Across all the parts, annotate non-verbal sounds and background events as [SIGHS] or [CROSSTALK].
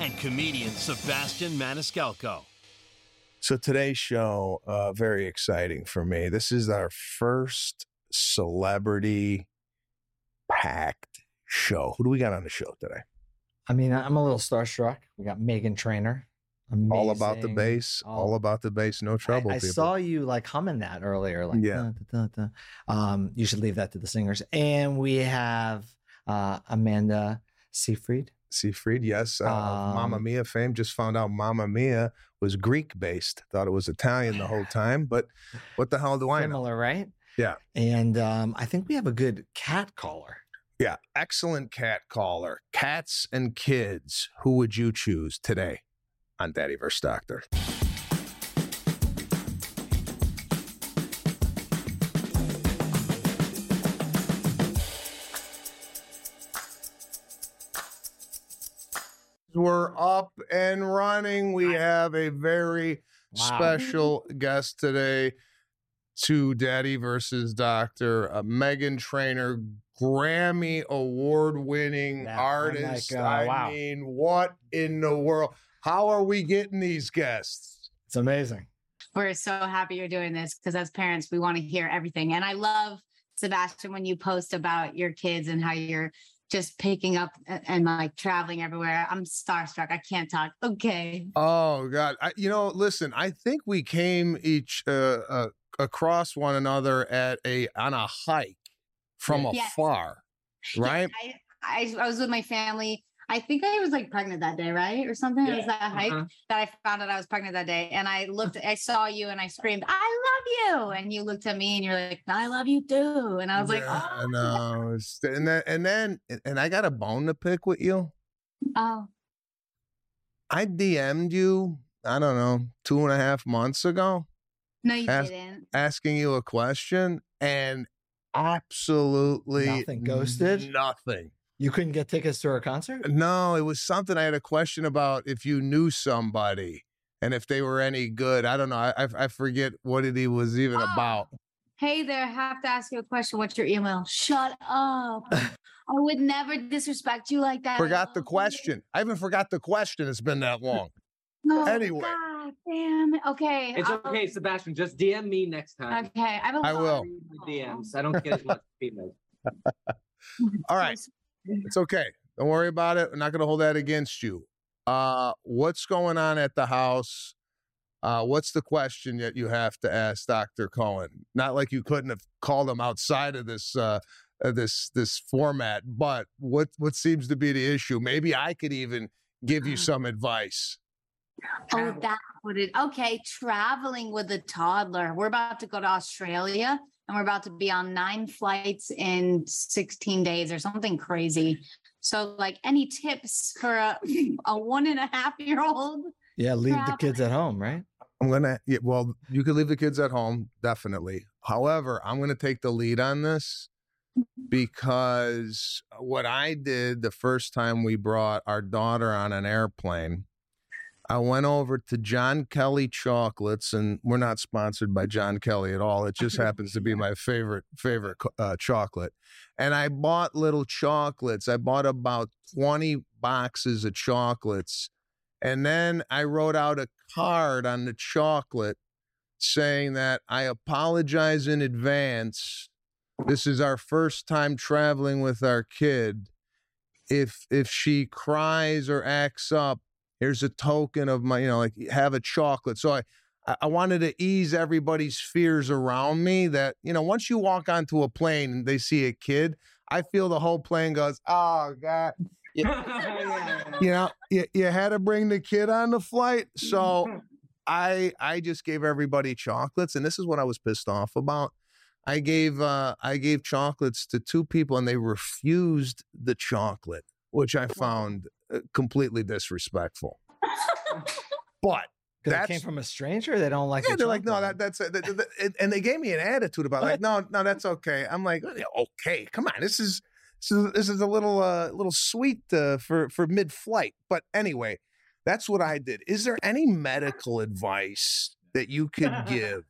and comedian Sebastian Maniscalco. So today's show, uh, very exciting for me. This is our first celebrity packed show. Who do we got on the show today? I mean, I'm a little starstruck. We got Meghan Trainor. All about the Amazing. bass. All, about the bass. No trouble, I, I people. saw you like humming that earlier. Like, Yeah. da, da, da, da. Um, you should leave that to the singers. And we have uh, Amanda Seyfried. Seafried, yes. Uh, Mamma Um, Mia fame. Just found out Mamma Mia was Greek based. Thought it was Italian the whole time, but what the hell do I know? Similar, right? Yeah. And um, I think we have a good cat caller. Yeah, excellent cat caller. Cats and kids. Who would you choose today on Daddy vs. Doctor? We're up and running. We have a very Wow. special guest today to Daddy versus Doctor, uh, Meghan Trainor, Grammy award winning Yeah, artist. like, uh, I wow. mean, what in the world? How are we getting these guests? It's amazing. We're so happy you're doing this because as parents, we want to hear everything. And I love Sebastian when you post about your kids and how you're just picking up and, and, like traveling everywhere. I'm starstruck. I can't talk. Okay. Oh God! I, you know, listen. I think we came each uh, uh, across one another at a on a hike from Yes. afar, right? I, I I was with my family. I think I was like pregnant that day, right? Or something. It was that hike Uh-huh. that I found out I was pregnant that day. And I looked, I saw you and I screamed, I love you. And you looked at me and you're like, I love you too. And I was like, Yeah, oh, no, it's- and then and then and I got a bone to pick with you. oh. I DM'd you. I don't know, two and a half months ago, No, you Ask- didn't. asking you a question, and absolutely Nothing ghosted? Nothing. You couldn't get tickets to her concert? No, it was something I had a question about if you knew somebody and if they were any good. I don't know. I I, I forget what it was even Oh, about. Hey there, I have to ask you a question. What's your email? Shut up. [LAUGHS] I would never disrespect you like that. Forgot the question. I even forgot the question. It's been that long. No, Anyway. God damn. it. Okay. It's I'll- okay, Sebastian. Just DM me next time. Okay. I, have a I will. DMs. I don't get as much feedback. [LAUGHS] All right. It's okay. Don't worry about it. I'm not going to hold that against you. Uh, what's going on at the house? Uh, what's the question that you have to ask Dr. Cohen? Not like you couldn't have called him outside of this uh, uh, this this format, but what what seems to be the issue? Maybe I could even give you some advice. Oh, that's what it. Okay, traveling with a toddler. We're about to go to Australia, and we're about to be on nine flights in sixteen days or something crazy. So, like, any tips for a, a one and a half year old? Yeah, leave the kids at home, right? I'm gonna yeah, well, you could leave the kids at home, definitely. However, I'm gonna take the lead on this because what I did the first time we brought our daughter on an airplane, I went over to John Kelly Chocolates, and we're not sponsored by John Kelly at all. It just happens to be [LAUGHS] my favorite favorite uh, chocolate, and I bought little chocolates. I bought about twenty boxes of chocolates, and then I wrote out a card on the chocolate saying that I apologize in advance. This is our first time traveling with our kid. If if she cries or acts up, here's a token of my, you know, like have a chocolate. So I I- wanted to ease everybody's fears around me that, you know, once you walk onto a plane and they see a kid, I feel the whole plane goes, oh God. [LAUGHS] You, you know, you, you had to bring the kid on the flight. So [LAUGHS] I I just gave everybody chocolates, and this is what I was pissed off about. I gave uh, I gave chocolates to two people and they refused the chocolate, which I found completely disrespectful. [LAUGHS] but Because it came from a stranger. They don't like. yeah, they're like, no, that, that's uh, that, that- and- and they gave me an attitude about like, no, no, that's okay. I'm like, okay, come on, this is this is, this is a little uh, little sweet uh, for for mid flight. But anyway, that's what I did. Is there any medical advice that you could [LAUGHS] give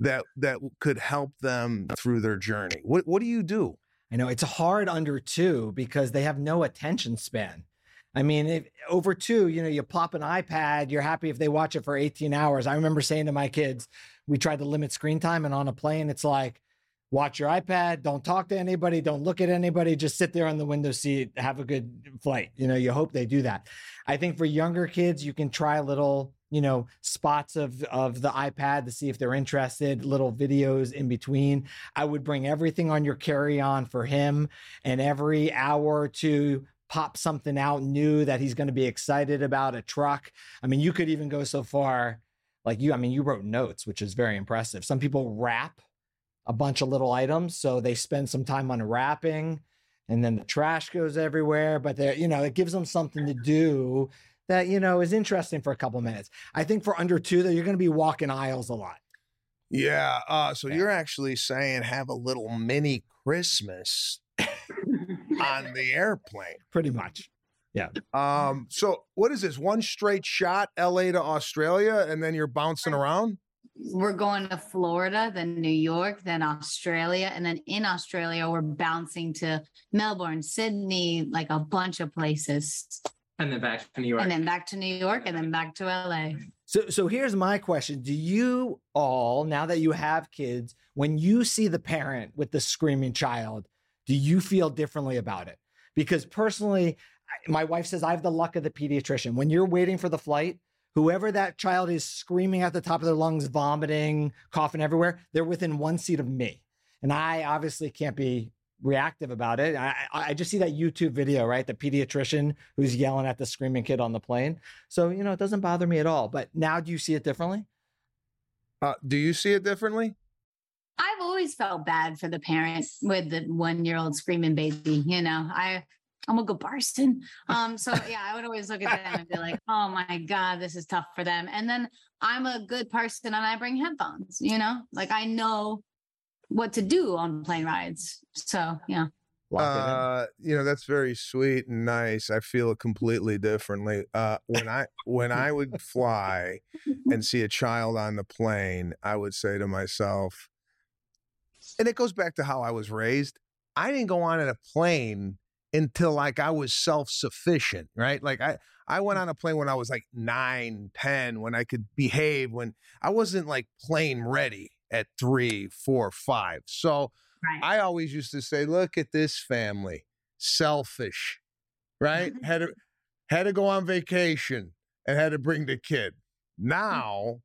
that that could help them through their journey? What what do you do? I know it's hard under two because they have no attention span. I mean, if, over two, you know, you pop an iPad, you're happy if they watch it for 18 hours. I remember saying to my kids, we tried to limit screen time, and on a plane, it's like, watch your iPad, don't talk to anybody, don't look at anybody, just sit there on the window seat, have a good flight. You know, you hope they do that. I think for younger kids, you can try little, you know, spots of of the iPad to see if they're interested, little videos in between. I would bring everything on your carry on for him, and every hour or two, pop something out new that he's going to be excited about a truck. I mean, you could even go so far, like you, I mean, you wrote notes, which is very impressive. Some people wrap a bunch of little items, so they spend some time unwrapping. And then the trash goes everywhere, but they you know, it gives them something to do that, you know, is interesting for a couple minutes. I think for under two, though, you're going to be walking aisles a lot. Yeah. Uh, so Yeah. you're actually saying have a little mini Christmas on the airplane. [LAUGHS] Pretty much. Yeah. Um, so what is this? One straight shot, LA to Australia, and then you're bouncing around? We're going to Florida, then New York, then Australia. And then in Australia, we're bouncing to Melbourne, Sydney, like a bunch of places. And then back to New York. And then back to New York and then back to LA. So, so here's my question: Do you all, now that you have kids, when you see the parent with the screaming child, do you feel differently about it? Because personally, my wife says I have the luck of the pediatrician. When you're waiting for the flight, whoever that child is screaming at the top of their lungs, vomiting, coughing everywhere, they're within one seat of me, and I obviously can't be reactive about it. I, I just see that YouTube video, right? The pediatrician who's yelling at the screaming kid on the plane. So, you know, it doesn't bother me at all. But now do you see it differently? Uh, do you see it differently? I've always felt bad for the parent with the one year old screaming baby. You know, I I'm a good person. [LAUGHS] Um, so yeah, I would always look at them and be like, oh my God, this is tough for them. And then I'm a good person and I bring headphones, you know, like I know what to do on plane rides. So yeah. Lock it in. Uh, you know, that's very sweet and nice. I feel it completely differently. Uh, when I when I would fly and see a child on the plane, I would say to myself, and it goes back to how I was raised. I didn't go on a plane until like I was self-sufficient, right? Like I I went mm. on a plane when I was like nine, ten, when I could behave, when I wasn't like plane ready at three, four, five. So Right. I always used to say, look at this family, selfish, right? [LAUGHS] had to had to go on vacation and had to bring the kid. Mm. Now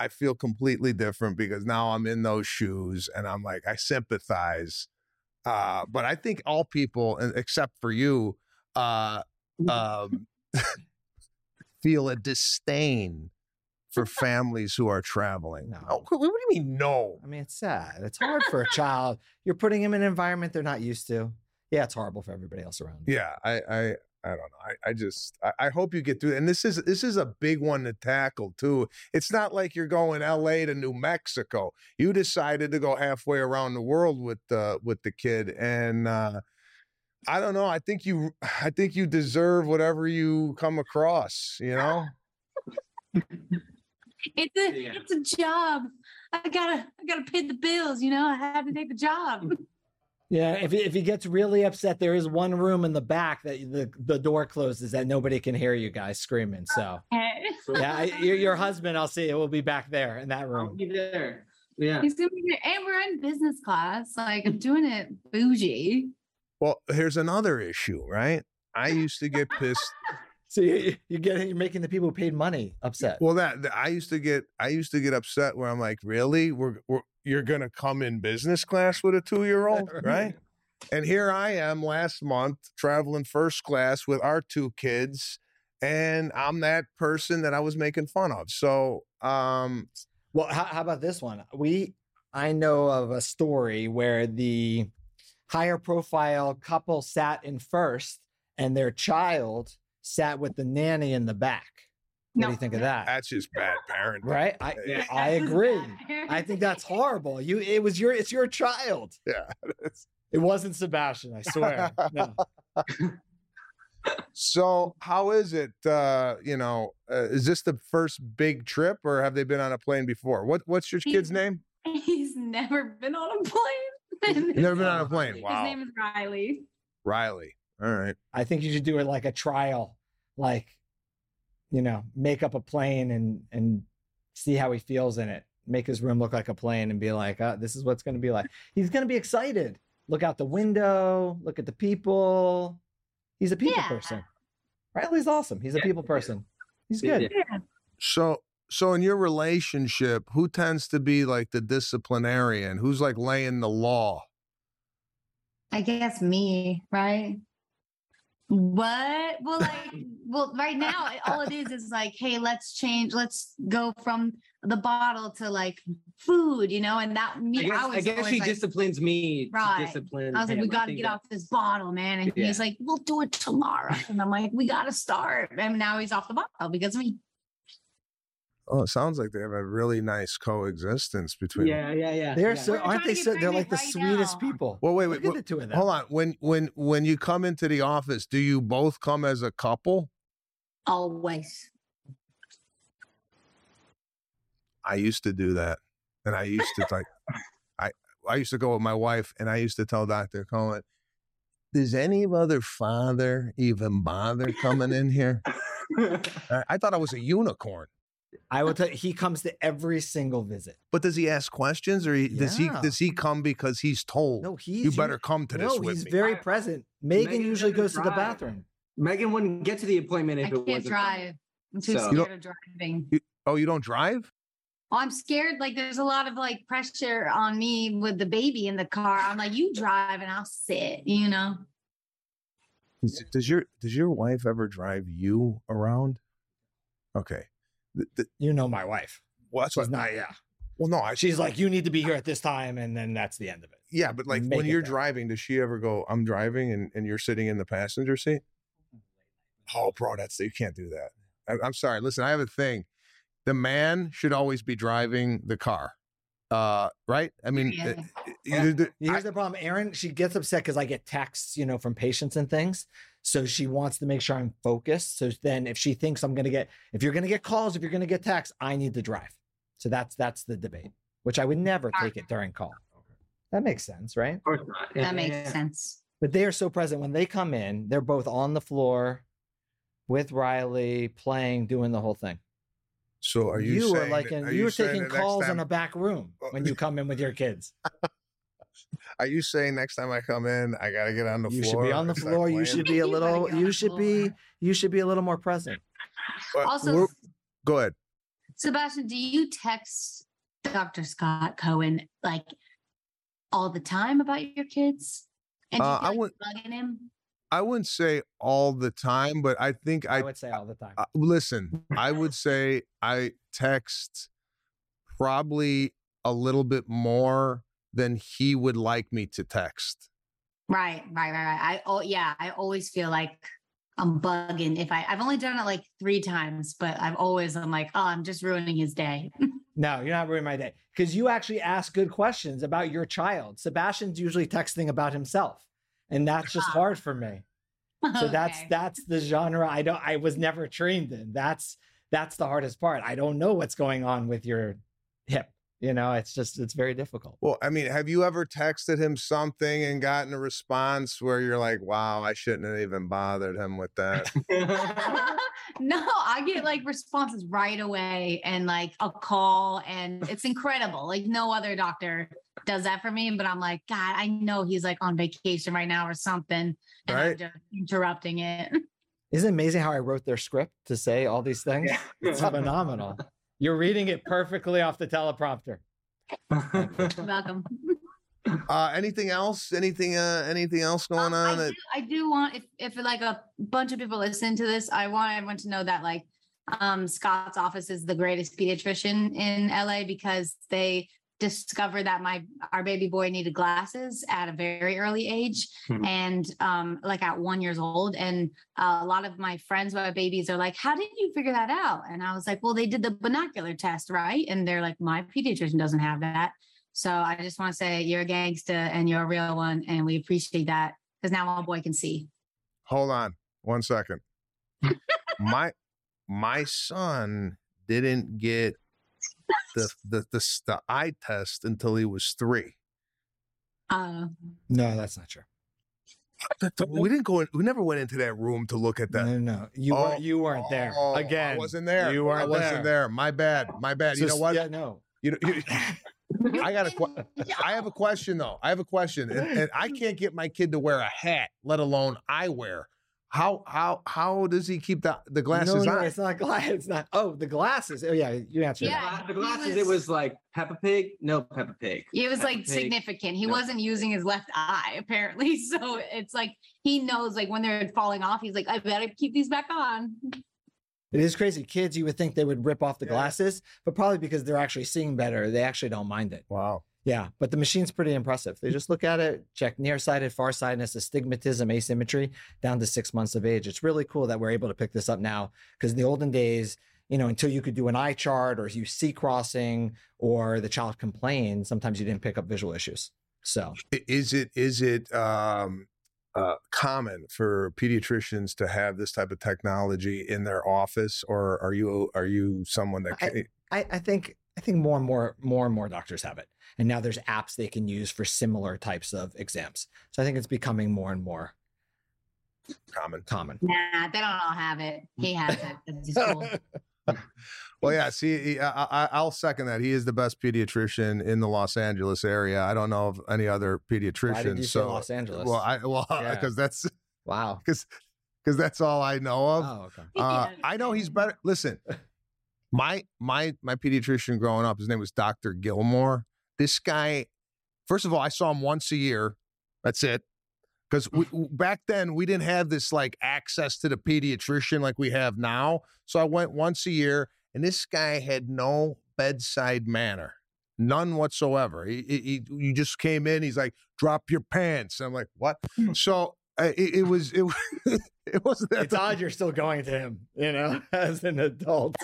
I feel completely different because now I'm in those shoes and I'm like, I sympathize. Uh, but I think all people, except for you, uh, um, [LAUGHS] feel a disdain for [LAUGHS] families who are traveling. No. Oh, what, what do you mean, no? I mean, it's sad. It's hard for a child. You're putting him in an environment they're not used to. Yeah, it's horrible for everybody else around. Yeah, I, I, I don't know. I, I just, I, I hope you get through. And this is, this is a big one to tackle too. It's not like you're going L.A. to New Mexico. You decided to go halfway around the world with the, with the kid, and uh, I don't know. I think you, [SIGHS] I think you deserve whatever you come across. You know. [LAUGHS] It's a Yeah. it's a job. I gotta I gotta pay the bills, you know. I have to take the job. [LAUGHS] Yeah, if he, if he gets really upset, there is one room in the back that the the door closes that nobody can hear you guys screaming. So yeah, I, your, your husband, I'll see, it will be back there in that room. I'll room. be there. Yeah. He's gonna be there. And we're in business class. Like I'm doing it bougie. Well, here's another issue, right? I used to get pissed. [LAUGHS] So you, you get you're making the people who paid money upset. Well, that that- I used to get I used to get upset where I'm like, really, we're, we're you're gonna come in business class with a two year old, [LAUGHS] right? And here I am last month traveling first class with our two kids, and I'm that person that I was making fun of. So, um, Well, how, how about this one? We I know of a story where the higher profile couple sat in first and their child sat with the nanny in the back. What do you think of that? That's just bad parenting. Right? I Yeah. I agree. [LAUGHS] I think that's horrible. You it was your it's your child. Yeah. it's- It wasn't Sebastian, I swear. No. [LAUGHS] So how is it? Uh, you know, uh, is this the first big trip, or have they been on a plane before? What What's your kid's name? He's never been on a plane. [LAUGHS] Never been on a plane. His name is Riley. Riley. All right. I think you should do it like a trial, like, you know, make up a plane and and see how he feels in it. Make his room look like a plane and be like, uh, this is what's going to be like. He's going to be excited. Look out the window. Look at the people. He's a people Yeah. person. Riley's awesome. He's a Yeah, people person. He's good. yeah. So, so in your relationship, who tends to be like the disciplinarian? Who's like laying the law? I guess me, right? What? Well, like, [LAUGHS] well, right now, all it is is like, hey, let's change. Let's go from the bottle to like food, you know. And that me, I guess, was I guess she like, disciplines me Right. discipline. I was like, we got to get that- off this bottle, man. And Yeah. he's like, we'll do it tomorrow. And I'm like, we got to start. And now he's off the bottle because of me. Oh, it sounds like they have a really nice coexistence between. them. Yeah, yeah, yeah. They're yeah. so We're aren't they so they're like the right sweetest now. people. Well, wait, wait. Look at wait the two of them. Hold on. When when when you come into the office, do you both come as a couple? Always. I used to do that, and I used to like, I I used to go with my wife, and I used to tell Doctor Cohen, "Does any other father even bother coming in here?" [LAUGHS] I, I thought I was a unicorn. I will tell you, he comes to every single visit. But does he ask questions, or he, does he does he come because he's told? No, he's you better come to this no, he's me. very I- present. Meghan, Meghan usually doesn't goes to the bathroom. Meghan wouldn't get to the appointment if I it can't wasn't. drive. I'm too So- scared of driving. oh, you don't drive? Oh, I'm scared. Like there's a lot of like pressure on me with the baby in the car. I'm like, you drive and I'll sit, you know? Does, does your does your wife ever drive you around? Okay. Th- th- You know my wife. well, that's She's what. not. Yeah, Well, no, I, she's like, you need to be here at this time, and then that's the end of it. yeah, but like Make when it you're there. driving, does she ever go, "I'm driving," and, and you're sitting in the passenger seat? Oh, bro, that's you can't do that. I, I'm sorry. Listen, I have a thing. The man should always be driving the car. Uh, right? I mean, Yeah. uh, you- you- Here's I- the problem, Aaron. She gets upset because I get texts, you know, from patients and things. So she wants to make sure I'm focused. So then, if she thinks I'm going to get, if you're going to get calls, if you're going to get texts, I need to drive. So that's that's the debate, which I would never take it during call. Oh, that makes sense, right? Of course not. Yeah, That makes yeah, yeah. sense. But they are so present when they come in. They're both on the floor with Riley, playing, doing the whole thing. so are you? are saying like that- in, are you were saying taking calls time- in a back room when you [LAUGHS] come in with your kids. Are you saying next time I come in, I gotta get on the You floor? should be on the floor. You should be a little. get You the should be. You should be a little more present. But Also, Go ahead. Sebastian, do you text Dr. Scott Cohen like all the time about your kids? And do you Uh, I like would bugging him. I wouldn't say all the time, but I think I, I would say all the time. Uh, listen, I would say I text probably a little bit more than he would like me to text. Right, right, right, right. I oh yeah, I always feel like I'm bugging if I I've only done it like three times, but I've always I'm like, oh, I'm just ruining his day. [LAUGHS] No, you're not ruining my day because you actually ask good questions about your child. Sebastian's usually texting about himself, and that's just ah. hard for me. So [LAUGHS] that's that's the genre I don't. I was never trained in. That's that's the hardest part. I don't know what's going on with your hip. You know, it's just it's very difficult. Well, I mean, have you ever texted him something and gotten a response where you're like, wow, I shouldn't have even bothered him with that? [LAUGHS] no, I get like responses right away and like a call, and it's incredible. Like no other doctor does that for me. But I'm like, God, I know he's like on vacation right now or something, and I'm Right. just interrupting it. Isn't it amazing how I wrote their script to say all these things? Yeah. It's phenomenal. [LAUGHS] You're reading it perfectly off the teleprompter. Welcome. [LAUGHS] uh, anything else? Anything? Uh, anything else going Um, on? I, that- do, I do want if if like a bunch of people listen to this, I want everyone to know that like um Scott's office is the greatest pediatrician in LA because they discovered that my our baby boy needed glasses at a very early age. Hmm. and um like at one years old. And uh, a lot of my friends with babies are like how did you figure that out? And i was like well they did the binocular test right? And they're like my pediatrician doesn't have that. So i just want to say you're a gangster and you're a real one and we appreciate that because now my boy can see. Hold on one second. [LAUGHS] my my son didn't get the the the, the eye test until he was three. uh No, that's not true. We didn't go. In, we never went into that room to look at that. No, no, you Oh, weren't. You weren't there. Oh, Again, I wasn't there. You weren't I wasn't there. there. My bad. My bad. you know what? Yeah, no. You, you, [LAUGHS] I got a. que- I have a question though. I have a question, and, and I can't get my kid to wear a hat, let alone eyewear. How how how does he keep the the glasses no, no, on? it's not glass. [LAUGHS] It's not. Oh, the glasses. Oh, yeah, you answered. Yeah. that. The glasses, was- it was like Peppa Pig, no Peppa Pig. It was Peppa like Pig. significant. He No. wasn't using his left eye apparently. [LAUGHS] So it's like he knows like when they're falling off, he's like, I better keep these back on. It is crazy. Kids, you would think they would rip off the Yeah. glasses, but probably because they're actually seeing better, they actually don't mind it. Wow. Yeah, but the machine's pretty impressive. They just look at it, check nearsighted, farsightedness, astigmatism, asymmetry down to six months of age. It's really cool that we're able to pick this up now because in the olden days, you know, until you could do an eye chart or you see crossing or the child complained, sometimes you didn't pick up visual issues. So Is it is it um, uh, common for pediatricians to have this type of technology in their office, or are you are you someone that? I- I, I think I think more and more more and more doctors have it. And now there's apps they can use for similar types of exams. So I think it's becoming more and more common. common. Nah, they don't all have it. He has it. That's cool. [LAUGHS] Well, yeah. See, I, I, I'll second that. He is the best pediatrician in the Los Angeles area. I don't know of any other pediatricians. Why did you so, Los Angeles? well, I well [LAUGHS] Yeah. because that's wow. [LAUGHS] because because that's all I know of. Oh, okay. Uh, I know he's better. Listen, my my my pediatrician growing up, his name was Doctor Gilmore. This guy, first of all, I saw him once a year. That's it. Because back then we didn't have this like access to the pediatrician like we have now. So I went once a year, and this guy had no bedside manner, none whatsoever. He, he, he- you just came in. He's like, "Drop your pants." And I'm like, "What?" so uh, it, it was it, was- [LAUGHS] it wasn't that It's odd [LAUGHS] you're still going to him, you know, [LAUGHS] as an adult.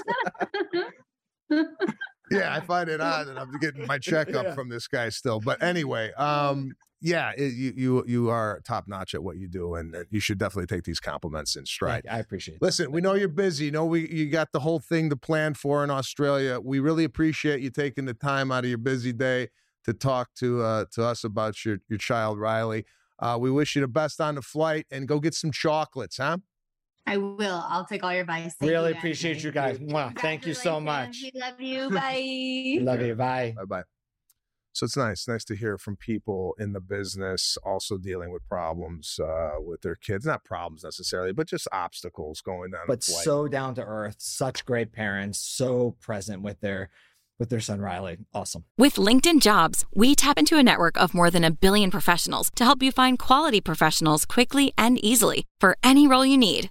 Yeah, I find it odd that I'm getting my checkup Yeah. from this guy still. But anyway, um, yeah, it, you you you are top notch at what you do, and uh, you should definitely take these compliments in stride. I appreciate it. Listen, we know you're busy. You know we you got the whole thing to plan for in Australia. We really appreciate you taking the time out of your busy day to talk to uh, to us about your your child Riley. Uh, we wish you the best on the flight, and go get some chocolates, huh? I will. I'll take all your advice. Thank really guys. appreciate you guys. Mwah. Thank you so much. We love you. [LAUGHS] Bye. Love you. Bye. Bye bye. So it's nice, nice to hear from people in the business also dealing with problems uh, with their kids. Not problems necessarily, but just obstacles going on. But so down to earth, such great parents, so present with their with their son Riley. Awesome. With LinkedIn Jobs, we tap into a network of more than a billion professionals to help you find quality professionals quickly and easily for any role you need.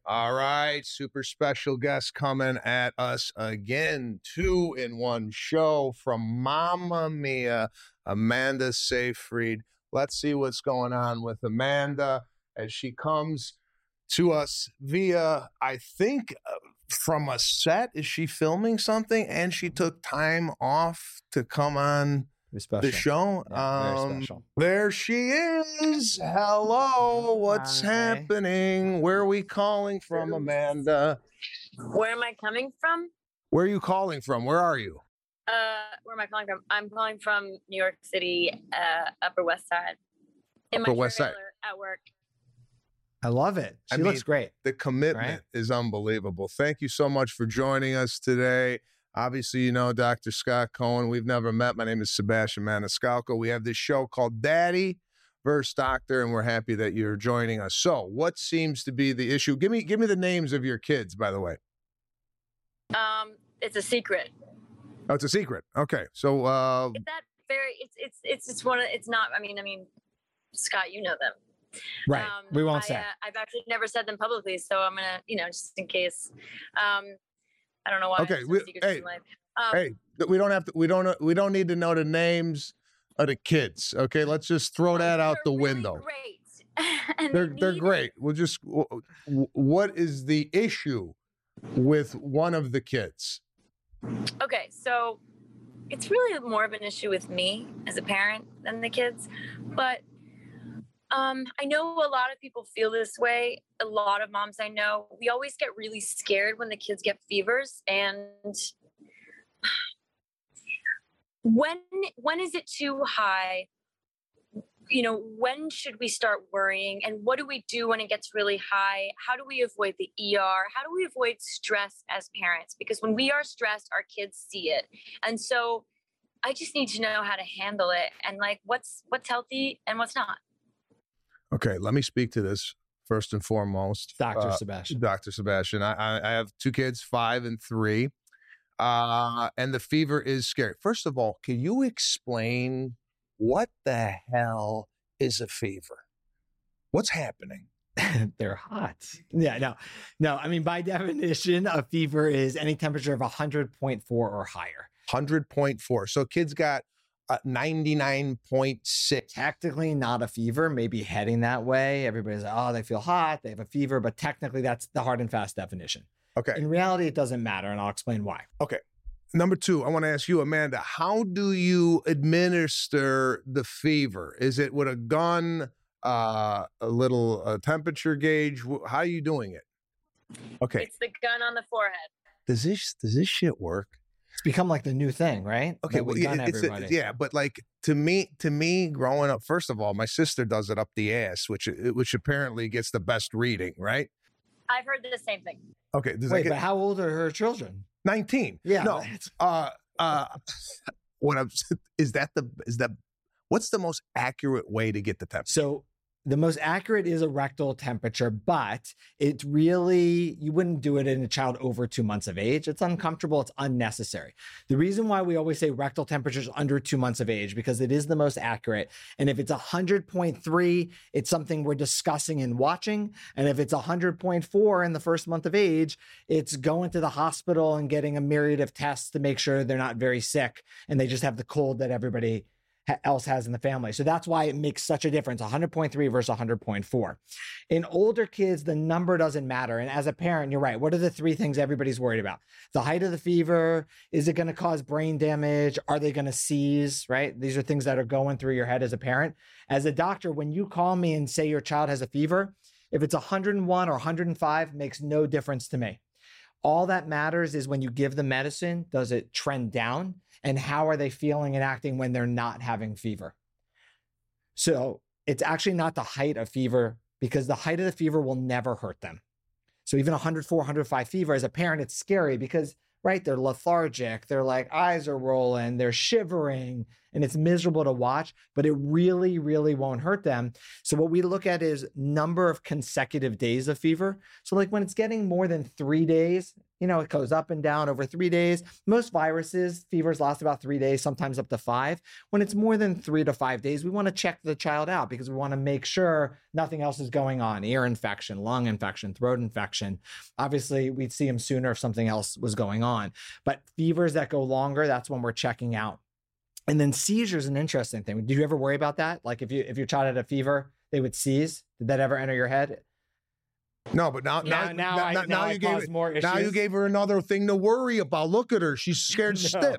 All right, super special guest coming at us again. Two in one show from Mamma Mia, Amanda Seyfried. Let's see what's going on with Amanda as she comes to us via, I think, uh, from a set. Is she filming something? And she took time off to come on special. the show. Yeah, very Um, special. there she is. Hello. What's Hi. happening? Where are we calling from, Amanda? Where am I coming from? Where are you calling from? Where are you? Uh, where am I calling from? I'm calling from New York City, uh, Upper West Side. In Upper my West Side. At work. I love it. I She looks mean, great. The commitment is unbelievable. Thank you so much for joining us today. Obviously, you know Dr. Scott Cohen. We've never met. My name is Sebastian Maniscalco. We have this show called Daddy versus doctor, and we're happy that you're joining us. So, what seems to be the issue? Give me give me the names of your kids, by the way. Um, it's a secret. Oh, it's a secret. Okay, so uh, Is that very? It's it's it's it's one of. It's not. I mean, I mean, Scott, you know them. Right. Um, we won't I, say. Uh, I've actually never said them publicly, so I'm gonna, you know, just in case. Um, I don't know why. Okay, we- some secrets in hey. Um, hey, we don't have to. We don't. We don't need to know the names of the kids. Okay, let's just throw that out the really window. Great. [LAUGHS] They're they they're great. We'll just. What is the issue with one of the kids? Okay, so it's really more of an issue with me as a parent than the kids, but um, I know a lot of people feel this way. A lot of moms I know, we always get really scared when the kids get fevers, and when when is it too high? You know, when should we start worrying? And what do we do when it gets really high? How do we avoid the ER? How do we avoid stress as parents? Because when we are stressed, our kids see it. And so I just need to know how to handle it and like what's what's healthy and what's not. Okay, let me speak to this first and foremost. Dr. Uh, Sebastian. Dr. Sebastian. I, I, I have two kids, five and three. Uh, and the fever is scary. First of all, can you explain what the hell is a fever? What's happening? [LAUGHS] They're hot. Yeah, no, no. I mean, by [LAUGHS] definition, a fever is any temperature of 100.4 or higher. 100.4. So kids got 99.6. Technically, not a fever, maybe heading that way. Everybody's like, oh, they feel hot, they have a fever, but technically, that's the hard and fast definition. Okay. In reality, it doesn't matter, and I'll explain why. Okay. Number two, I want to ask you, Amanda, how do you administer the fever? Is it with a gun, uh, a little uh, temperature gauge? How are you doing it? Okay. It's the gun on the forehead. Does this does this shit work? It's become like the new thing, right? Okay, That well, yeah, gun it's a- everybody. yeah, but like to me, to me, growing up, first of all, my sister does it up the ass, which which apparently gets the best reading, right? I've heard the same thing. Okay, does Wait, that but how old are her children? nineteen? Yeah, no, it's- uh, uh, [LAUGHS] what I'm [LAUGHS] is that the is that what's the most accurate way to get the temperature? So the most accurate is a rectal temperature, but it really, you wouldn't do it in a child over two months of age. It's uncomfortable. It's unnecessary. The reason why we always say rectal temperature is under two months of age, because it is the most accurate. And if it's 100.3, it's something we're discussing and watching. And if it's 100.4 in the first month of age, it's going to the hospital and getting a myriad of tests to make sure they're not very sick and they just have the cold that everybody else has in the family. So that's why it makes such a difference 100.3 versus 100.4. In older kids, the number doesn't matter. And as a parent, you're right. What are the three things everybody's worried about? The height of the fever. Is it going to cause brain damage? Are they going to seize? Right? These are things that are going through your head as a parent. As a doctor, when you call me and say your child has a fever, if it's 101 or 105, makes no difference to me. All that matters is when you give the medicine, does it trend down? And how are they feeling and acting when they're not having fever? So it's actually not the height of fever because the height of the fever will never hurt them. So even 104, 105 fever, as a parent, it's scary because, right, they're lethargic, they're like eyes are rolling, they're shivering, and it's miserable to watch, but it really, really won't hurt them. So what we look at is number of consecutive days of fever. So like when it's getting more than three days, you know, it goes up and down over three days. Most viruses, fevers last about three days, sometimes up to five. When it's more than three to five days, we want to check the child out because we want to make sure nothing else is going on ear infection, lung infection, throat infection. Obviously, we'd see them sooner if something else was going on. But fevers that go longer, that's when we're checking out. And then seizures an interesting thing. Did you ever worry about that? Like if you if your child had a fever, they would seize. Did that ever enter your head? No, but now Now, now now, I, now, now I you gave caused more issues. now you gave her another thing to worry about. Look at her; she's [LAUGHS] scared No. stiff.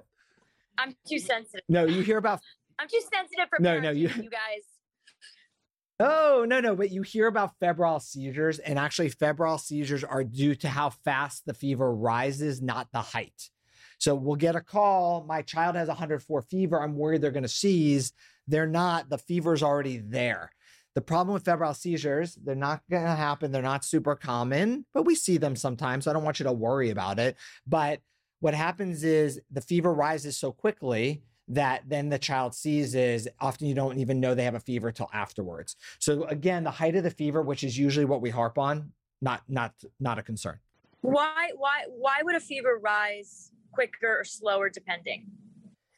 I'm too sensitive. No, you hear about I'm too sensitive for No, no, you- you guys. Oh, no, no, but you hear about febrile seizures, and actually, febrile seizures are due to how fast the fever rises, not the height. So we'll get a call. My child has 104 fever. I'm worried they're going to seize. They're not. The fever's already there. The problem with febrile seizures, they're not going to happen. They're not super common, but we see them sometimes. So I don't want you to worry about it. But what happens is the fever rises so quickly that then the child seizes, often you don't even know they have a fever till afterwards. So again, the height of the fever, which is usually what we harp on, not not not a concern. Why why why would a fever rise quicker or slower depending?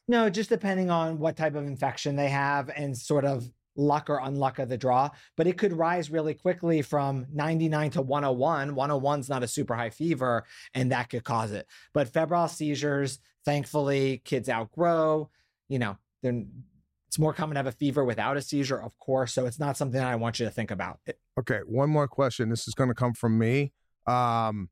No, just depending on what type of infection they have and sort of luck or unluck of the draw. But it could rise really quickly from 99 to 101. 101 is not a super high fever, and that could cause it. But febrile seizures, thankfully, kids outgrow. You know, they're it's more common to have a fever without a seizure, of course. So it's not something I want you to think about. Okay, one more question. This is going to come from me. Um,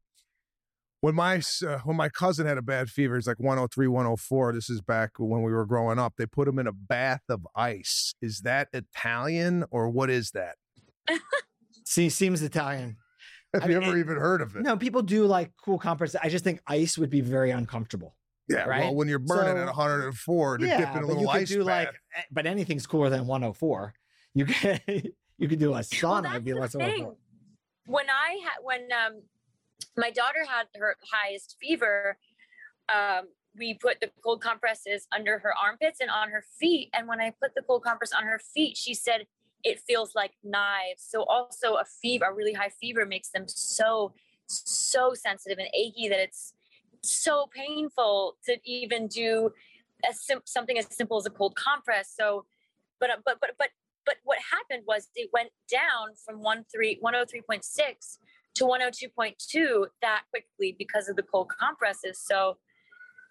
when my uh, when my cousin had a bad fever, it's like 103, 104. This is back when we were growing up. They put him in a bath of ice. Is that Italian or what is that? [LAUGHS] See, seems Italian. Have I you mean, ever it- even heard of it? No, people do like cool comforts I just think ice would be very uncomfortable. yeah, right? well, when you're burning So- at 104 to dip in a little you could ice do bath. like, eh, but anything's cooler than 104. You can [LAUGHS] you could do a Well, sauna. that's It'd be the less thing. When I had when um my daughter had her highest fever, um, we put the cold compresses under her armpits and on her feet. And when I put the cold compress on her feet, she said it feels like knives. So also a fever, a really high fever makes them so, so sensitive and achy that it's so painful to even do sim- something as simple as a cold compress. So, but but but but but what happened was it went down from 13 103.6 to 102.2 that quickly because of the cold compresses. So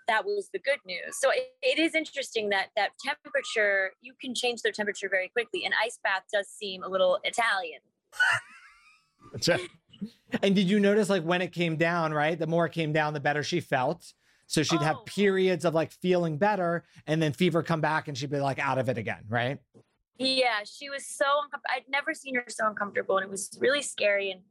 that was the good news. So it, it is interesting that that temperature you can change their temperature very quickly. An ice bath does seem a little Italian. [LAUGHS] And did you notice like when it came down, right? The more it came down, the better she felt. So she'd have Oh. periods of like feeling better and then fever come back and she'd be like out of it again, right? Yeah, she was so uncomfortable. I'd never seen her so uncomfortable, and it was really scary. And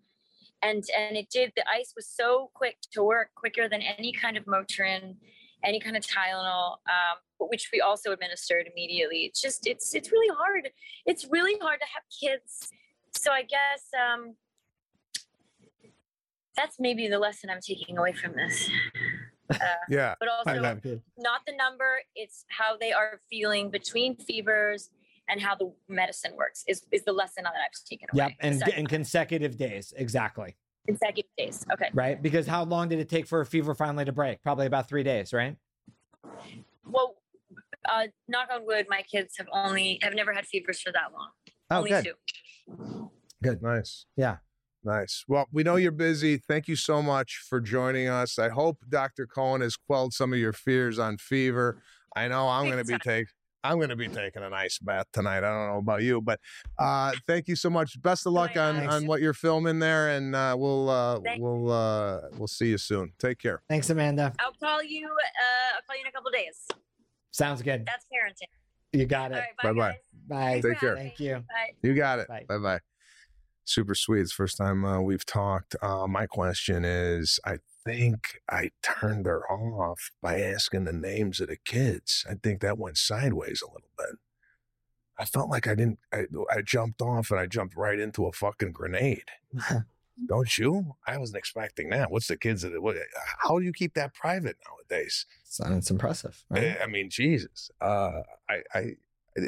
and and it did. The ice was so quick to work, quicker than any kind of Motrin, any kind of Tylenol, um, which we also administered immediately. It's just it's it's really hard. It's really hard to have kids. So I guess um, that's maybe the lesson I'm taking away from this. Uh, yeah. but also I love it. not the number it's how they are feeling between fevers and how the medicine works is, is the lesson that i've taken away Yep. And, and consecutive days. Exactly. consecutive days okay Right. Because how long did it take for a fever finally to break? Probably about three days, right? well uh, knock on wood my kids have only have never had fevers for that long Oh, only good. two Good. Nice. Yeah. Nice. Well, we know you're busy. Thank you so much for joining us. I hope Dr. Cohen has quelled some of your fears on fever. I know I'm going to be time. Taking I'm going to be taking an ice bath tonight. I don't know about you, but uh, thank you so much. Best of luck on, on what you're filming there, and uh, we'll uh, we'll uh, we'll see you soon. Take care. Thanks, Amanda. i'll call you uh, i'll call you in a couple days Sounds good. that's parenting You got it. right bye Bye-bye. guys. Bye. Thanks for Take care. Thank you. bye You got it. Bye. Bye bye. Super sweet. It's the first time uh, we've talked. Uh, my question is I think I turned her off by asking the names of the kids. I think that went sideways a little bit. I felt like I didn't, I, I jumped off and I jumped right into a fucking grenade. [LAUGHS] Don't you? I wasn't expecting that. What's the kids? That, what, how do you keep that private nowadays? It's impressive. Eh, Right? I mean, Jesus. Uh, I, I,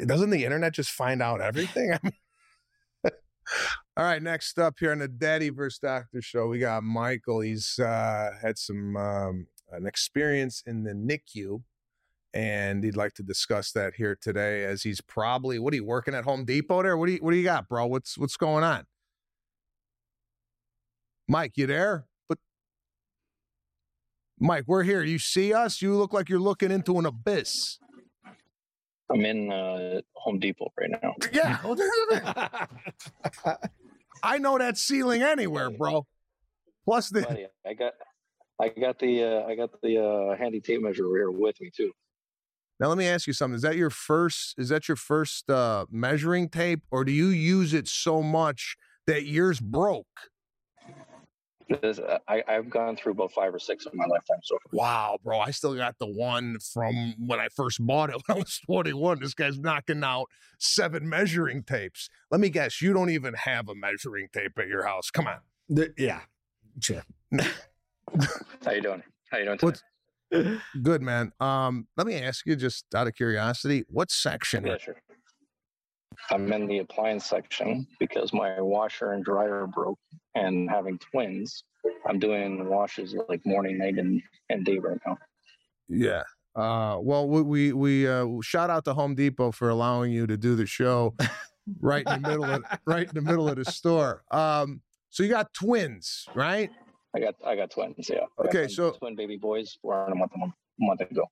doesn't the internet just find out everything? [LAUGHS] I mean, all right, next up here on the Daddy vs. Doctor show, we got Michael. He's uh, had some um, an experience in the NICU, and he'd like to discuss that here today. As he's probably what are you working at Home Depot there? What do you what do you got, bro? What's what's going on? Mike, you there? But Mike, we're here. You see us? You look like you're looking into an abyss. I'm in uh, Home Depot right now. [LAUGHS] Yeah. [LAUGHS] I know that ceiling anywhere, bro. Plus the Buddy, I got, I got the, uh, I got the uh, handy tape measure here with me too. now let me ask you something. Is that your first is that your first uh measuring tape or do you use it so much that yours broke? This, uh, I, I've gone through about five or six in my lifetime so far. Wow, bro. I still got the one from when I first bought it [LAUGHS] when I was 21. This guy's knocking out seven measuring tapes. Let me guess, you don't even have a measuring tape at your house. Come on. The- yeah. Sure. How you doing? How you doing? Today? What's- Good man. Um, let me ask you, just out of curiosity, what section? Yeah, sure. I'm in the appliance section because my washer and dryer broke, and having twins, I'm doing washes like morning, night, and, and day right now. Yeah. Uh, well, we we, we uh, shout out to Home Depot for allowing you to do the show [LAUGHS] right in the middle of right in the middle of the store. Um, so you got twins, right? I got I got twins. Yeah. I Okay, so- twin baby boys born a month a month, month ago.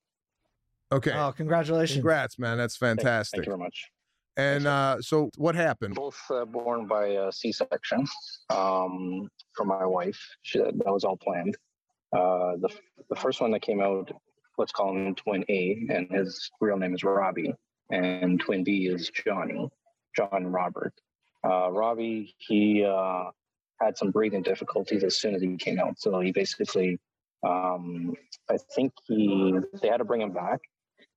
Okay. Oh, congratulations. Congrats, man. That's Thank- fantastic. Thank you very much. And uh, so what happened? Both uh, born by uh, C-section um, from my wife. She, that was all planned. Uh, the the first one that came out, let's call him Twin A, and his real name is Robbie, and Twin B is Johnny, John Robert. Uh, Robbie, he uh, had some breathing difficulties as soon as he came out, so he basically, um, I think he they had to bring him back,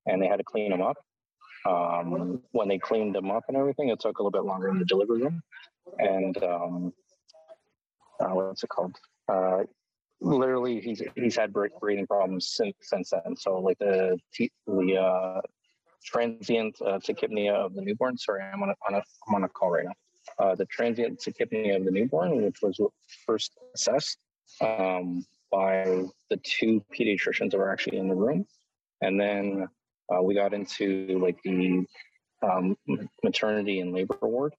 and they had to clean him up um, when they cleaned them up and everything, it took a little bit longer in the delivery room. And um, uh, what's it called? Uh, literally, he's he's had breathing problems since since then. So like the the uh, transient uh, tachypnea of the newborn. Sorry, I'm on a, on a I'm on a call right now. Uh, the transient tachypnea of the newborn, which was first assessed um, by the two pediatricians that were actually in the room, and then uh, we got into like the um, maternity and labor ward.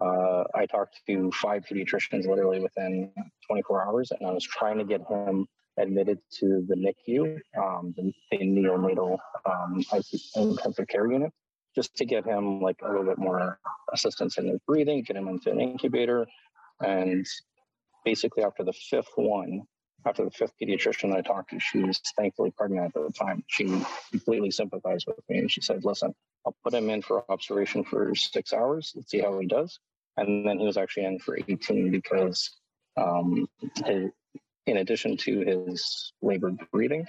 Uh, I talked to five pediatricians literally within 24 hours, and I was trying to get him admitted to the NICU, um, the, the neonatal um, intensive care unit, just to get him like a little bit more assistance in his breathing, get him into an incubator, and basically after the fifth one, after the fifth pediatrician I talked to, she was thankfully pregnant at the time. She completely sympathized with me and she said, Listen, I'll put him in for observation for six hours. Let's see how he does. And then he was actually in for 18 because, um, his, in addition to his labored breathing,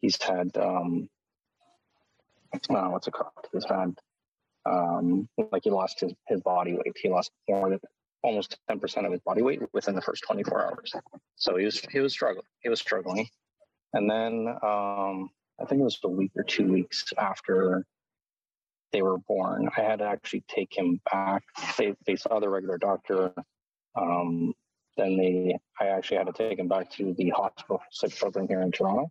he's had, um, uh, what's it called? He's had, um, like he lost his, his body weight. He lost more than almost 10% of his body weight within the first 24 hours. So he was he was struggling. He was struggling. And then um, I think it was a week or two weeks after they were born, I had to actually take him back. They they saw the regular doctor. Um, then they I actually had to take him back to the hospital for sick children here in Toronto.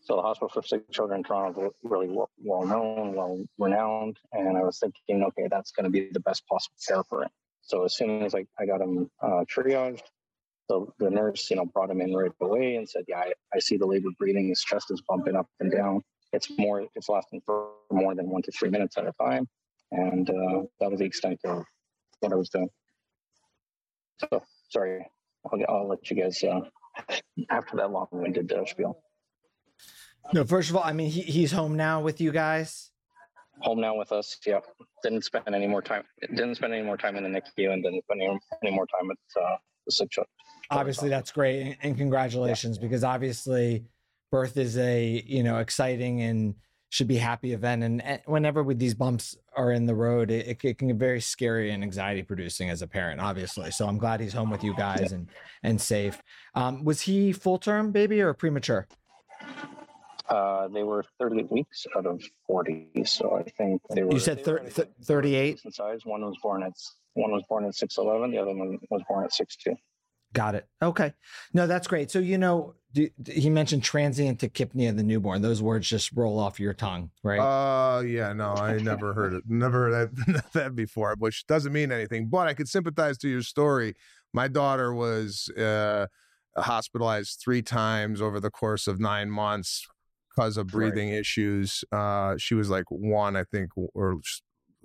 So the hospital for sick children in Toronto is really well, well known, well renowned, and I was thinking, okay, that's going to be the best possible care for him. So as soon as I, I got him uh, triaged, the, the nurse, you know, brought him in right away and said, yeah, I, I see the labored breathing. His chest is bumping up and down. It's more, it's lasting for more than one to three minutes at a time. And uh, that was the extent of what I was doing. So sorry, I'll, I'll let you guys, uh, after that long-winded uh, spiel. No, first of all, I mean, he, he's home now with you guys. Home now with us. Yep. Didn't spend any more time. Didn't spend any more time in the NICU, and didn't spend any, any more time at uh, the sick child. Obviously, that's great, and, and congratulations because obviously, birth is a you know exciting and should be happy event. And, and whenever with these bumps are in the road, it, it, it can get very scary and anxiety producing as a parent. Obviously, so I'm glad he's home with you guys and and safe. Um, was he full term baby or premature? Uh, they were 38 weeks out of 40, so I think they were. You said they thir- were th- decent 38. size. One was born at one was born at 6'11. The other one was born at 6'2. Got it. Okay. No, that's great. So, you know, do, he mentioned transient tachypnea of the newborn. Those words just roll off your tongue, right? Uh, yeah, no, I never heard it, never heard [LAUGHS] that, that before, which doesn't mean anything. But I could sympathize to your story. My daughter was uh, hospitalized three times over the course of nine months because of breathing issues. Uh, she was like one, I think, or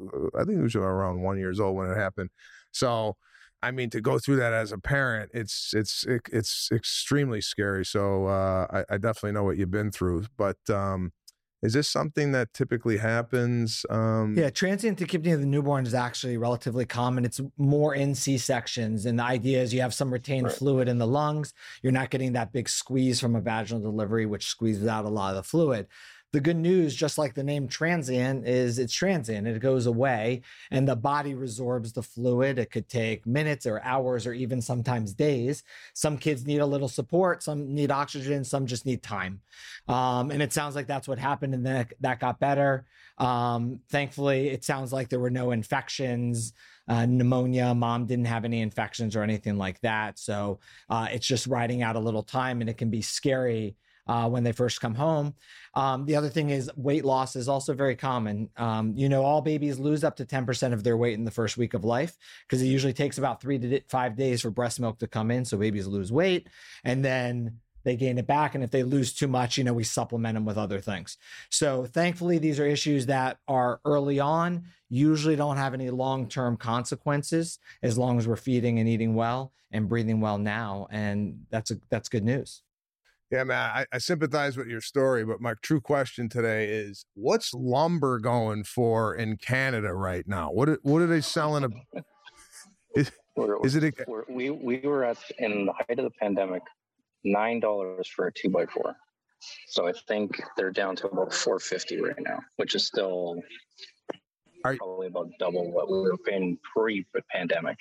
uh, I think it was around one years old when it happened. So, I mean, to go through that as a parent, it's it's it, it's extremely scary. So uh, I, I definitely know what you've been through. But um, is this something that typically happens? Um, Yeah, transient tachypnea of the newborn is actually relatively common. It's more in C sections, and the idea is you have some retained Right. fluid in the lungs. You're not getting that big squeeze from a vaginal delivery, which squeezes out a lot of the fluid. The good news, just like the name transient, is it's transient. It goes away and the body resorbs the fluid. It could take minutes or hours or even sometimes days. Some kids need a little support, some need oxygen, some just need time. Um, and it sounds like that's what happened and that, that got better. Um, thankfully, it sounds like there were no infections. Uh, pneumonia. Mom didn't have any infections or anything like that. So uh, it's just riding out a little time, and it can be scary uh, when they first come home. Um, the other thing is weight loss is also very common. Um, you know, all babies lose up to 10% of their weight in the first week of life because it usually takes about three to five days for breast milk to come in. So babies lose weight and then they gain it back. And if they lose too much, you know, we supplement them with other things. So thankfully, these are issues that are early on, usually don't have any long term consequences as long as we're feeding and eating well and breathing well now. And that's a, that's good news. Yeah, man, I, I, sympathize with your story, but my true question today is: What's lumber going for in Canada right now? What what are they selling? A, is, is it? A, we we were at in the height of the pandemic, nine dollars for a two by four. So I think they're down to about four fifty right now, which is still are, probably about double what we were paying pre-pandemic.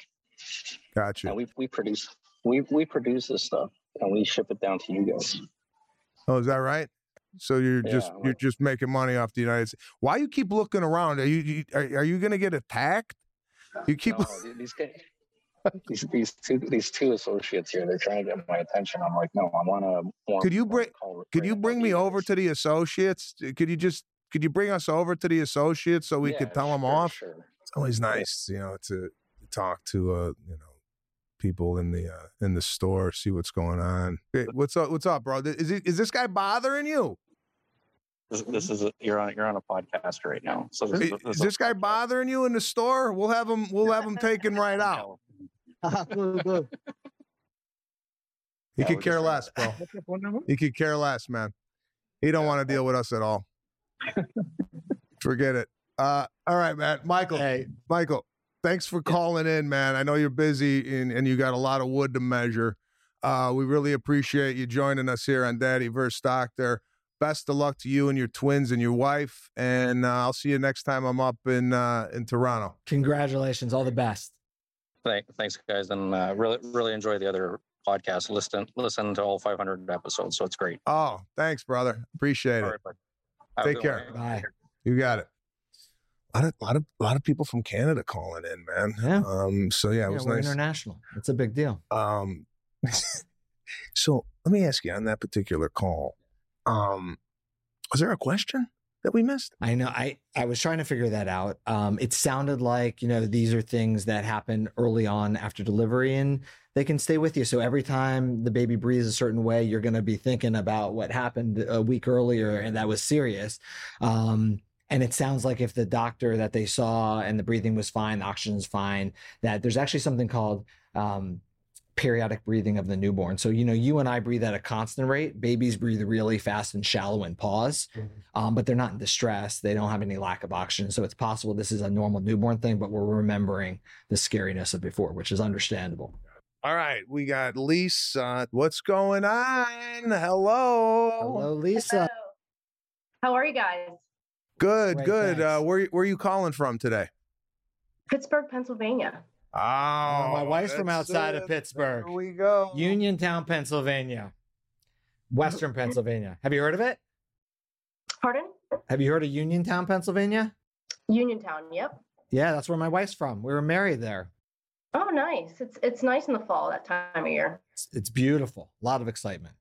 Gotcha. And we we produce we we produce this stuff and we ship it down to you guys. Oh, is that right? So you're yeah, just you're just making money off the United States. Why you keep looking around? Are you are, are you going to get attacked? You keep no, [LAUGHS] these, guys, these these two these two associates here. They're trying to get my attention. I'm like, no, I want to. Could you bring Could you bring me over to the associates? Could you just could you bring us over to the associates so we yeah, could tell sure, them off? Sure. It's always nice, you know, to talk to a you know people in the uh, in the store, see what's going on. Hey, what's up? What's up, bro? Is it, is this guy bothering you? This, this is a, you're on you're on a podcast right now. So this, is, this, is this guy bothering you in the store? We'll have him we'll have him taken right [LAUGHS] out. [LAUGHS] he could care less, bro. He could care less, man. He don't want to deal with us at all. Forget it. Uh, all right, man. Michael. Hey, Michael thanks for calling in, man. I know you're busy and, and you got a lot of wood to measure. Uh, we really appreciate you joining us here on Daddy vs. Doctor. Best of luck to you and your twins and your wife. And uh, I'll see you next time I'm up in uh, in Toronto. Congratulations. All the best. Thanks, guys. And uh, really, really enjoy the other podcast. Listen, listen to all 500 episodes. So it's great. Oh, thanks, brother. Appreciate it. Take care. Bye. You got it a lot of lot of lot of people from Canada calling in, man. Yeah. Um. So yeah, it yeah, was we're nice. International. It's a big deal. Um. [LAUGHS] so let me ask you on that particular call. Um, was there a question that we missed? I know. I I was trying to figure that out. Um, it sounded like you know these are things that happen early on after delivery, and they can stay with you. So every time the baby breathes a certain way, you're going to be thinking about what happened a week earlier, and that was serious. Um, and it sounds like if the doctor that they saw and the breathing was fine, the oxygen's fine, that there's actually something called um, periodic breathing of the newborn. So, you know, you and I breathe at a constant rate. Babies breathe really fast and shallow and pause, mm-hmm. um, but they're not in distress. They don't have any lack of oxygen. So it's possible this is a normal newborn thing, but we're remembering the scariness of before, which is understandable. All right, we got Lisa. What's going on? Hello. Hello, Lisa. Hello. How are you guys? Good, Great, good. Uh, where where are you calling from today? Pittsburgh, Pennsylvania. Oh, oh my wife's from outside it. of Pittsburgh. Here we go. Uniontown, Pennsylvania. Western Pennsylvania. Have you heard of it? Pardon? Have you heard of Uniontown, Pennsylvania? Uniontown, yep. Yeah, that's where my wife's from. We were married there. Oh, nice. It's it's nice in the fall that time of year. It's, it's beautiful. A lot of excitement.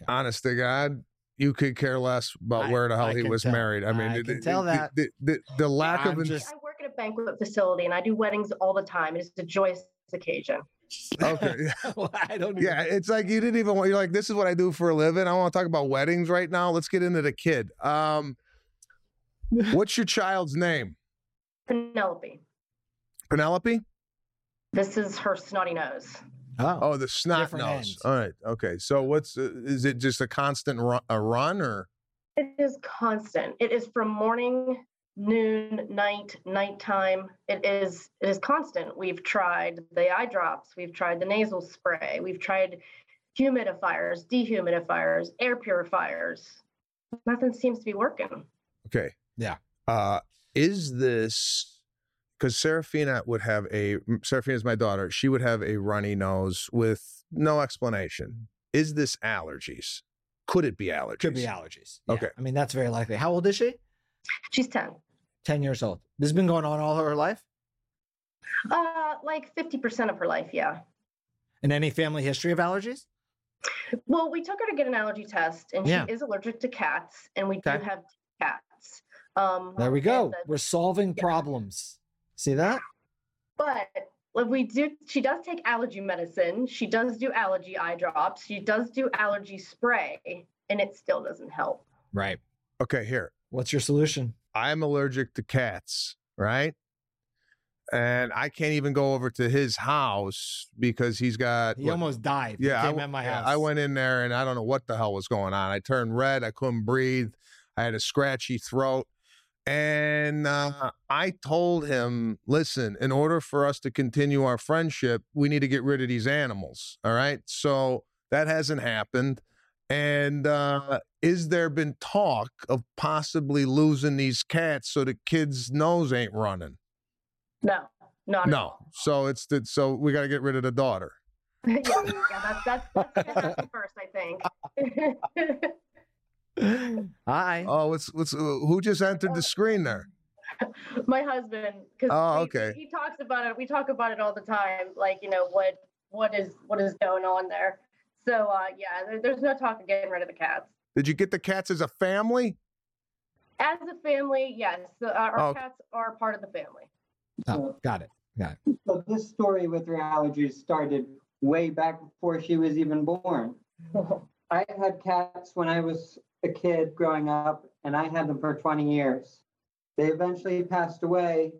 Yeah. Honest to God, you could care less about I, where the hell I he was tell. married. I mean, I the, can tell that the, the, the lack I'm of. Just... I work at a banquet facility and I do weddings all the time. It's a joyous occasion. Okay. [LAUGHS] well, I don't. Even... Yeah, it's like you didn't even want. You're like, this is what I do for a living. I want to talk about weddings right now. Let's get into the kid. Um, what's your child's name? Penelope. Penelope. This is her snotty nose. Oh, oh, the snot nose. Ends. All right. Okay. So what's uh, is it? Just a constant run, a run, or it is constant. It is from morning, noon, night, nighttime. It is it is constant. We've tried the eye drops. We've tried the nasal spray. We've tried humidifiers, dehumidifiers, air purifiers. nothing seems to be working. Okay. Yeah. Uh, is this because Serafina would have a Serafina is my daughter. She would have a runny nose with no explanation. Is this allergies? Could it be allergies? Could be allergies. Yeah. Okay. I mean, that's very likely. How old is she? She's 10. 10 years old. This has been going on all her life? Uh, like 50% of her life, yeah. And any family history of allergies? Well, we took her to get an allergy test, and Yeah. she is allergic to cats, and we Okay. do have cats. Um, There we go. the- We're solving problems. See that? but like we do, she does take allergy medicine. She does do allergy eye drops. She does do allergy spray, and it still doesn't help. Right. Okay, here. What's your solution? I'm allergic to cats, right? And I can't even go over to his house because he's got. He what- almost died. Yeah, I, came w- at my house. I went in there and I don't know what the hell was going on. I turned red. I couldn't breathe. I had a scratchy throat. And uh, I told him, listen, in order for us to continue our friendship, we need to get rid of these animals. All right. So that hasn't happened. And uh, is there been talk of possibly losing these cats so the kid's nose ain't running? No, not at No. So it's the, so we got to get rid of the daughter. [LAUGHS] yeah, yeah, that's that's that's first, I think. [LAUGHS] [LAUGHS] Hi. Oh, what's what's who just entered the screen there? [LAUGHS] my husband because Oh, okay. he, talks about it we talk about it all the time like you know what what is what is going on there so uh yeah there, there's no talk of getting rid of the cats Did you get the cats as a family? as a family yes the, our, our Oh. cats are part of the family Oh, got it. Got it. So this story with her allergies started way back before she was even born. [LAUGHS] I had cats when I was a kid growing up, and I had them for 20 years. They eventually passed away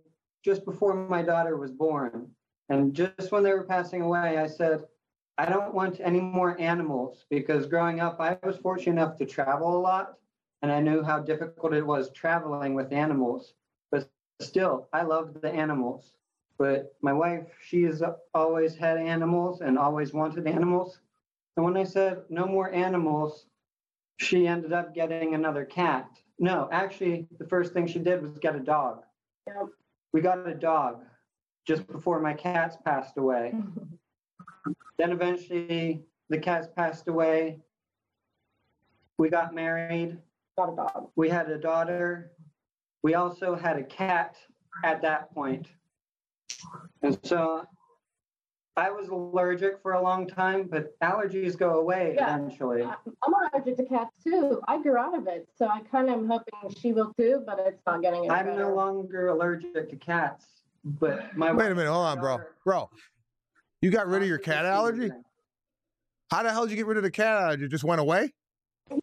just before my daughter was born. And just when they were passing away, I said, I don't want any more animals because growing up, I was fortunate enough to travel a lot, and I knew how difficult it was traveling with animals. But still, I loved the animals. But my wife, she's always had animals and always wanted animals. And when I said no more animals, she ended up getting another cat. No, actually, the first thing she did was get a dog. Yep. We got a dog just before my cats passed away. [LAUGHS] then eventually, the cats passed away. We got married. got a dog We had a daughter. We also had a cat at that point. And so I was allergic for a long time, but allergies go away Yeah. eventually. I- i'm allergic to cats too i grew out of it so i kind of am hoping she will too but it's not getting any I'm better. no longer allergic to cats, but my Wait a minute, hold on, bro. Bro, you got rid of your cat allergy? How the hell did you get rid of the cat allergy? It just went away? Yeah,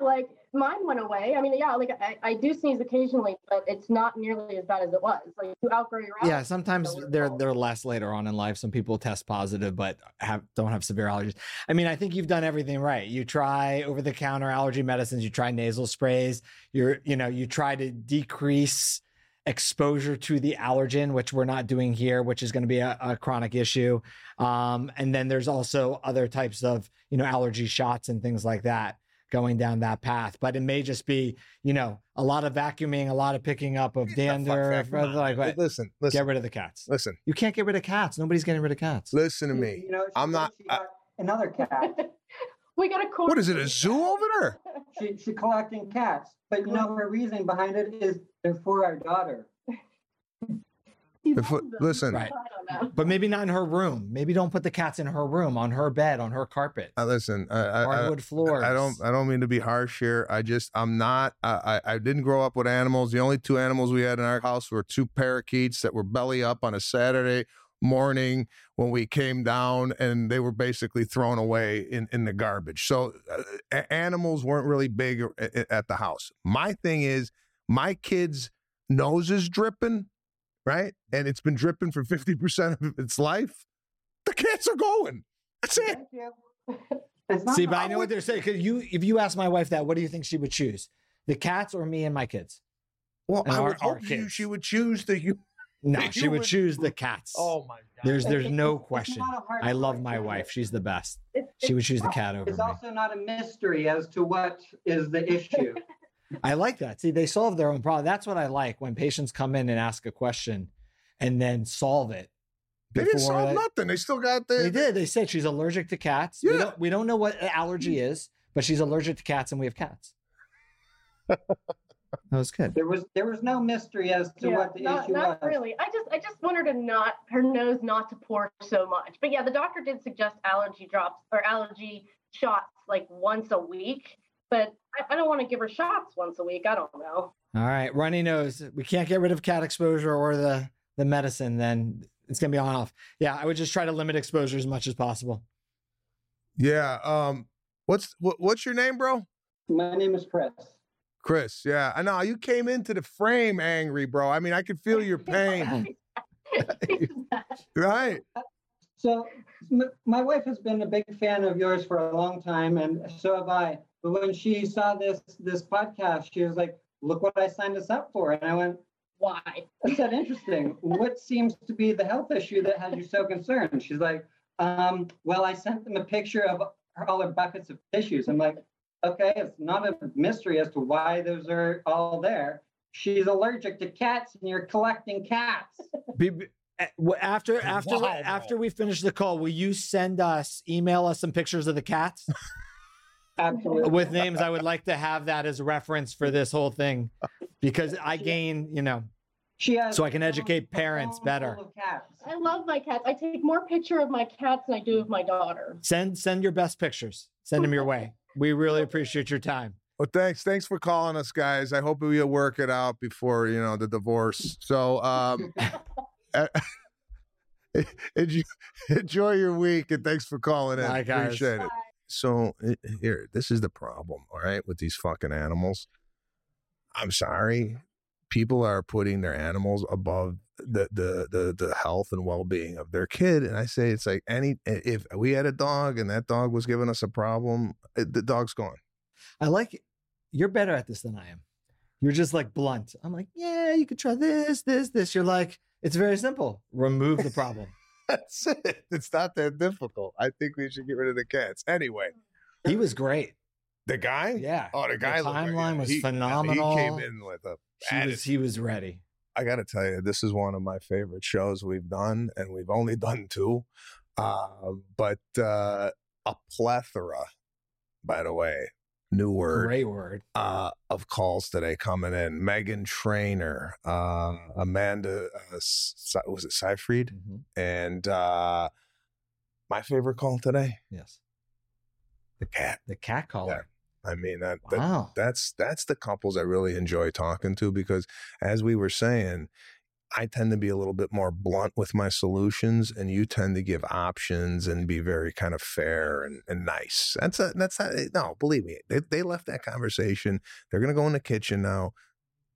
like mine went away. I mean, yeah, like I, I do sneeze occasionally, but it's not nearly as bad as it was. Like you outgrow your Yeah, sometimes they're they're less later on in life. Some people test positive but have don't have severe allergies. I mean, I think you've done everything right. You try over the counter allergy medicines, you try nasal sprays, you're you know, you try to decrease exposure to the allergen, which we're not doing here, which is going to be a, a chronic issue. Um, and then there's also other types of, you know, allergy shots and things like that going down that path. But it may just be, you know, a lot of vacuuming, a lot of picking up of dander, that. Come like what? Listen, Get rid of the cats. listen, You can't get rid of cats. Nobody's getting rid of cats. listen to me. You know, she I'm not- She got another cat. [LAUGHS] we got a court. What is it, a zoo over there? she, she's collecting cats, but you know her reason behind it is they're for our daughter. She If- listen. Right. I don't know. But maybe not in her room. Maybe don't put the cats in her room, on her bed, on her carpet, Uh, listen, I, I, I, hardwood floors. I don't. I don't mean to be harsh here. I just. I'm not. I. I I didn't grow up with animals. The only two animals we had in our house were two parakeets that were belly up on a Saturday morning when we came down, and they were basically thrown away in in the garbage. So uh, animals weren't really big a- a- at the house. My thing is, my kids' nose is dripping, right, and it's been dripping for fifty percent of its life. The cats are going. That's it. Thank you. [LAUGHS] See, but I know what they're saying. Because you, if you ask my wife that, what do you think she would choose? The cats or me and my kids? Well, And I our- would our hope you, she would choose the you. No, You she would would- choose the cats. Oh my god. There's there's It's- no question. not a hard I love my wife. She's the best. It's, She would choose the cat over It's me. also not a mystery as to what is the issue. [LAUGHS] I like that. See, they solve their own problem. That's what I like when patients come in and ask a question and then solve it. They didn't solve they- nothing. They still got the. They did. They said she's allergic to cats. We Yeah. don't, we don't know what allergy mm. is, but she's allergic to cats and we have cats. [LAUGHS] that was good. There was there was no mystery as to yeah, what the not, issue not was. Not really. I just I just want her to not her nose not to pour so much. But yeah, the doctor did suggest allergy drops or allergy shots like once a week. But I, I don't want to give her shots once a week. I don't know. All right. Runny nose. We can't get rid of cat exposure or the, the medicine, then it's going to be on off. Yeah. I would just try to limit exposure as much as possible. Yeah. Um. What's what, what's your name, bro? My name is Chris. Chris. Yeah. I know you came into the frame angry, bro. I mean, I could feel your [LAUGHS] pain. [LAUGHS] right. So m- my wife has been a big fan of yours for a long time, and so have I. But when she saw this this podcast, she was like, "Look what I signed us up for," and I went, Why? I said, "Interesting. what seems to be the health issue that has you so concerned?" She's like, um, "Well, I sent them a picture of all her buckets of tissues." I'm like, "Okay, it's not a mystery as to why those are all there." She's allergic to cats, and you're collecting cats. Be- be- eh, after after Wow, after we finish the call, will you send us email us some pictures of the cats [LAUGHS] Absolutely. with names? I would like to have that as reference for this whole thing because I gain, you know, She has So I can educate parents better. cats. I love my cats. I take more picture of my cats than I do of my daughter. send send your best pictures. Send them your way. We really appreciate your time. Well, thanks. Thanks for calling us, guys. I hope we'll work it out before you know the divorce. So, um, [LAUGHS] [LAUGHS] enjoy, enjoy your week, and thanks for calling in. Bye, guys. Appreciate it. So eh, here, this is the problem. All right, with these fucking animals. I'm sorry. People are putting their animals above the the the the health and well being of their kid, and I say it's like any if we had a dog and that dog was giving us a problem, eh, the dog's gone. I like you're better at this than I am. You're just like blunt. I'm like, yeah, you could try this, this, this. You're like, it's very simple. Remove the problem. [LAUGHS] That's it. It's not that difficult. I think we should get rid of the cats. Anyway, He was great. the guy. Yeah. Oh, the guy. like- timeline was he- phenomenal. He came in with a. He was he was ready. I got to tell you, this is one of my favorite shows we've done, and we've only [LAUGHS] done two. Uh, but uh, a plethora, by the way, new word. Great word. uh, of calls today coming in. Meghan Trainor, uh, Amanda, uh, was it Seyfried? Mhm. And uh, my favorite call today, Yes. the cat. The cat collar. I mean, that, that Wow. that's that's the couples I really enjoy talking to because, as we were saying, I tend to be a little bit more blunt with my solutions, and you tend to give options and be very kind of fair and, and nice. That's a, that's not, no, believe me, they, they left that conversation. They're gonna go in the kitchen now.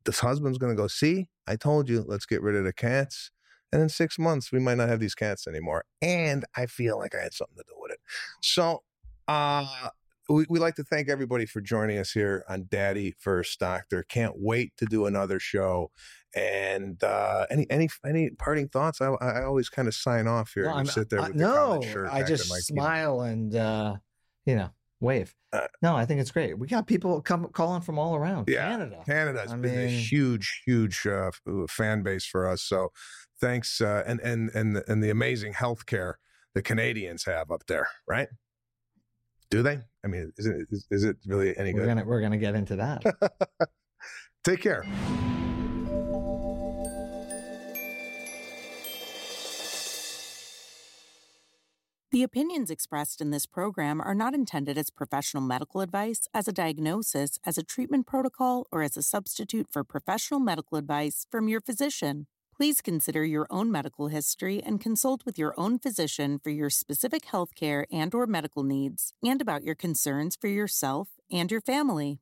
This husband's gonna go. See, I told you, let's get rid of the cats. And in six months, we might not have these cats anymore. And I feel like I had something to do with it. So, uh, we, we like to thank everybody for joining us here on Daddy vs. Doctor. Can't wait to do another show. And uh, any any any parting thoughts? I, I always kind of sign off here No, and I'm- sit there I- with the no, shirt. I just like, you know, smile and uh, you know wave. Uh, no, I think it's great. We got people come calling from all around Yeah, Canada. Canada's I been a huge, huge uh, fan base for us. So thanks, uh, and and and the- and the amazing healthcare the Canadians have up there, right? Do they? I mean, is it is, is it really any We're good? gonna we're gonna get into that. [LAUGHS] Take care. The opinions expressed in this program are not intended as professional medical advice, as a diagnosis, as a treatment protocol, or as a substitute for professional medical advice from your physician. Please consider your own medical history and consult with your own physician for your specific healthcare and or medical needs and about your concerns for yourself and your family.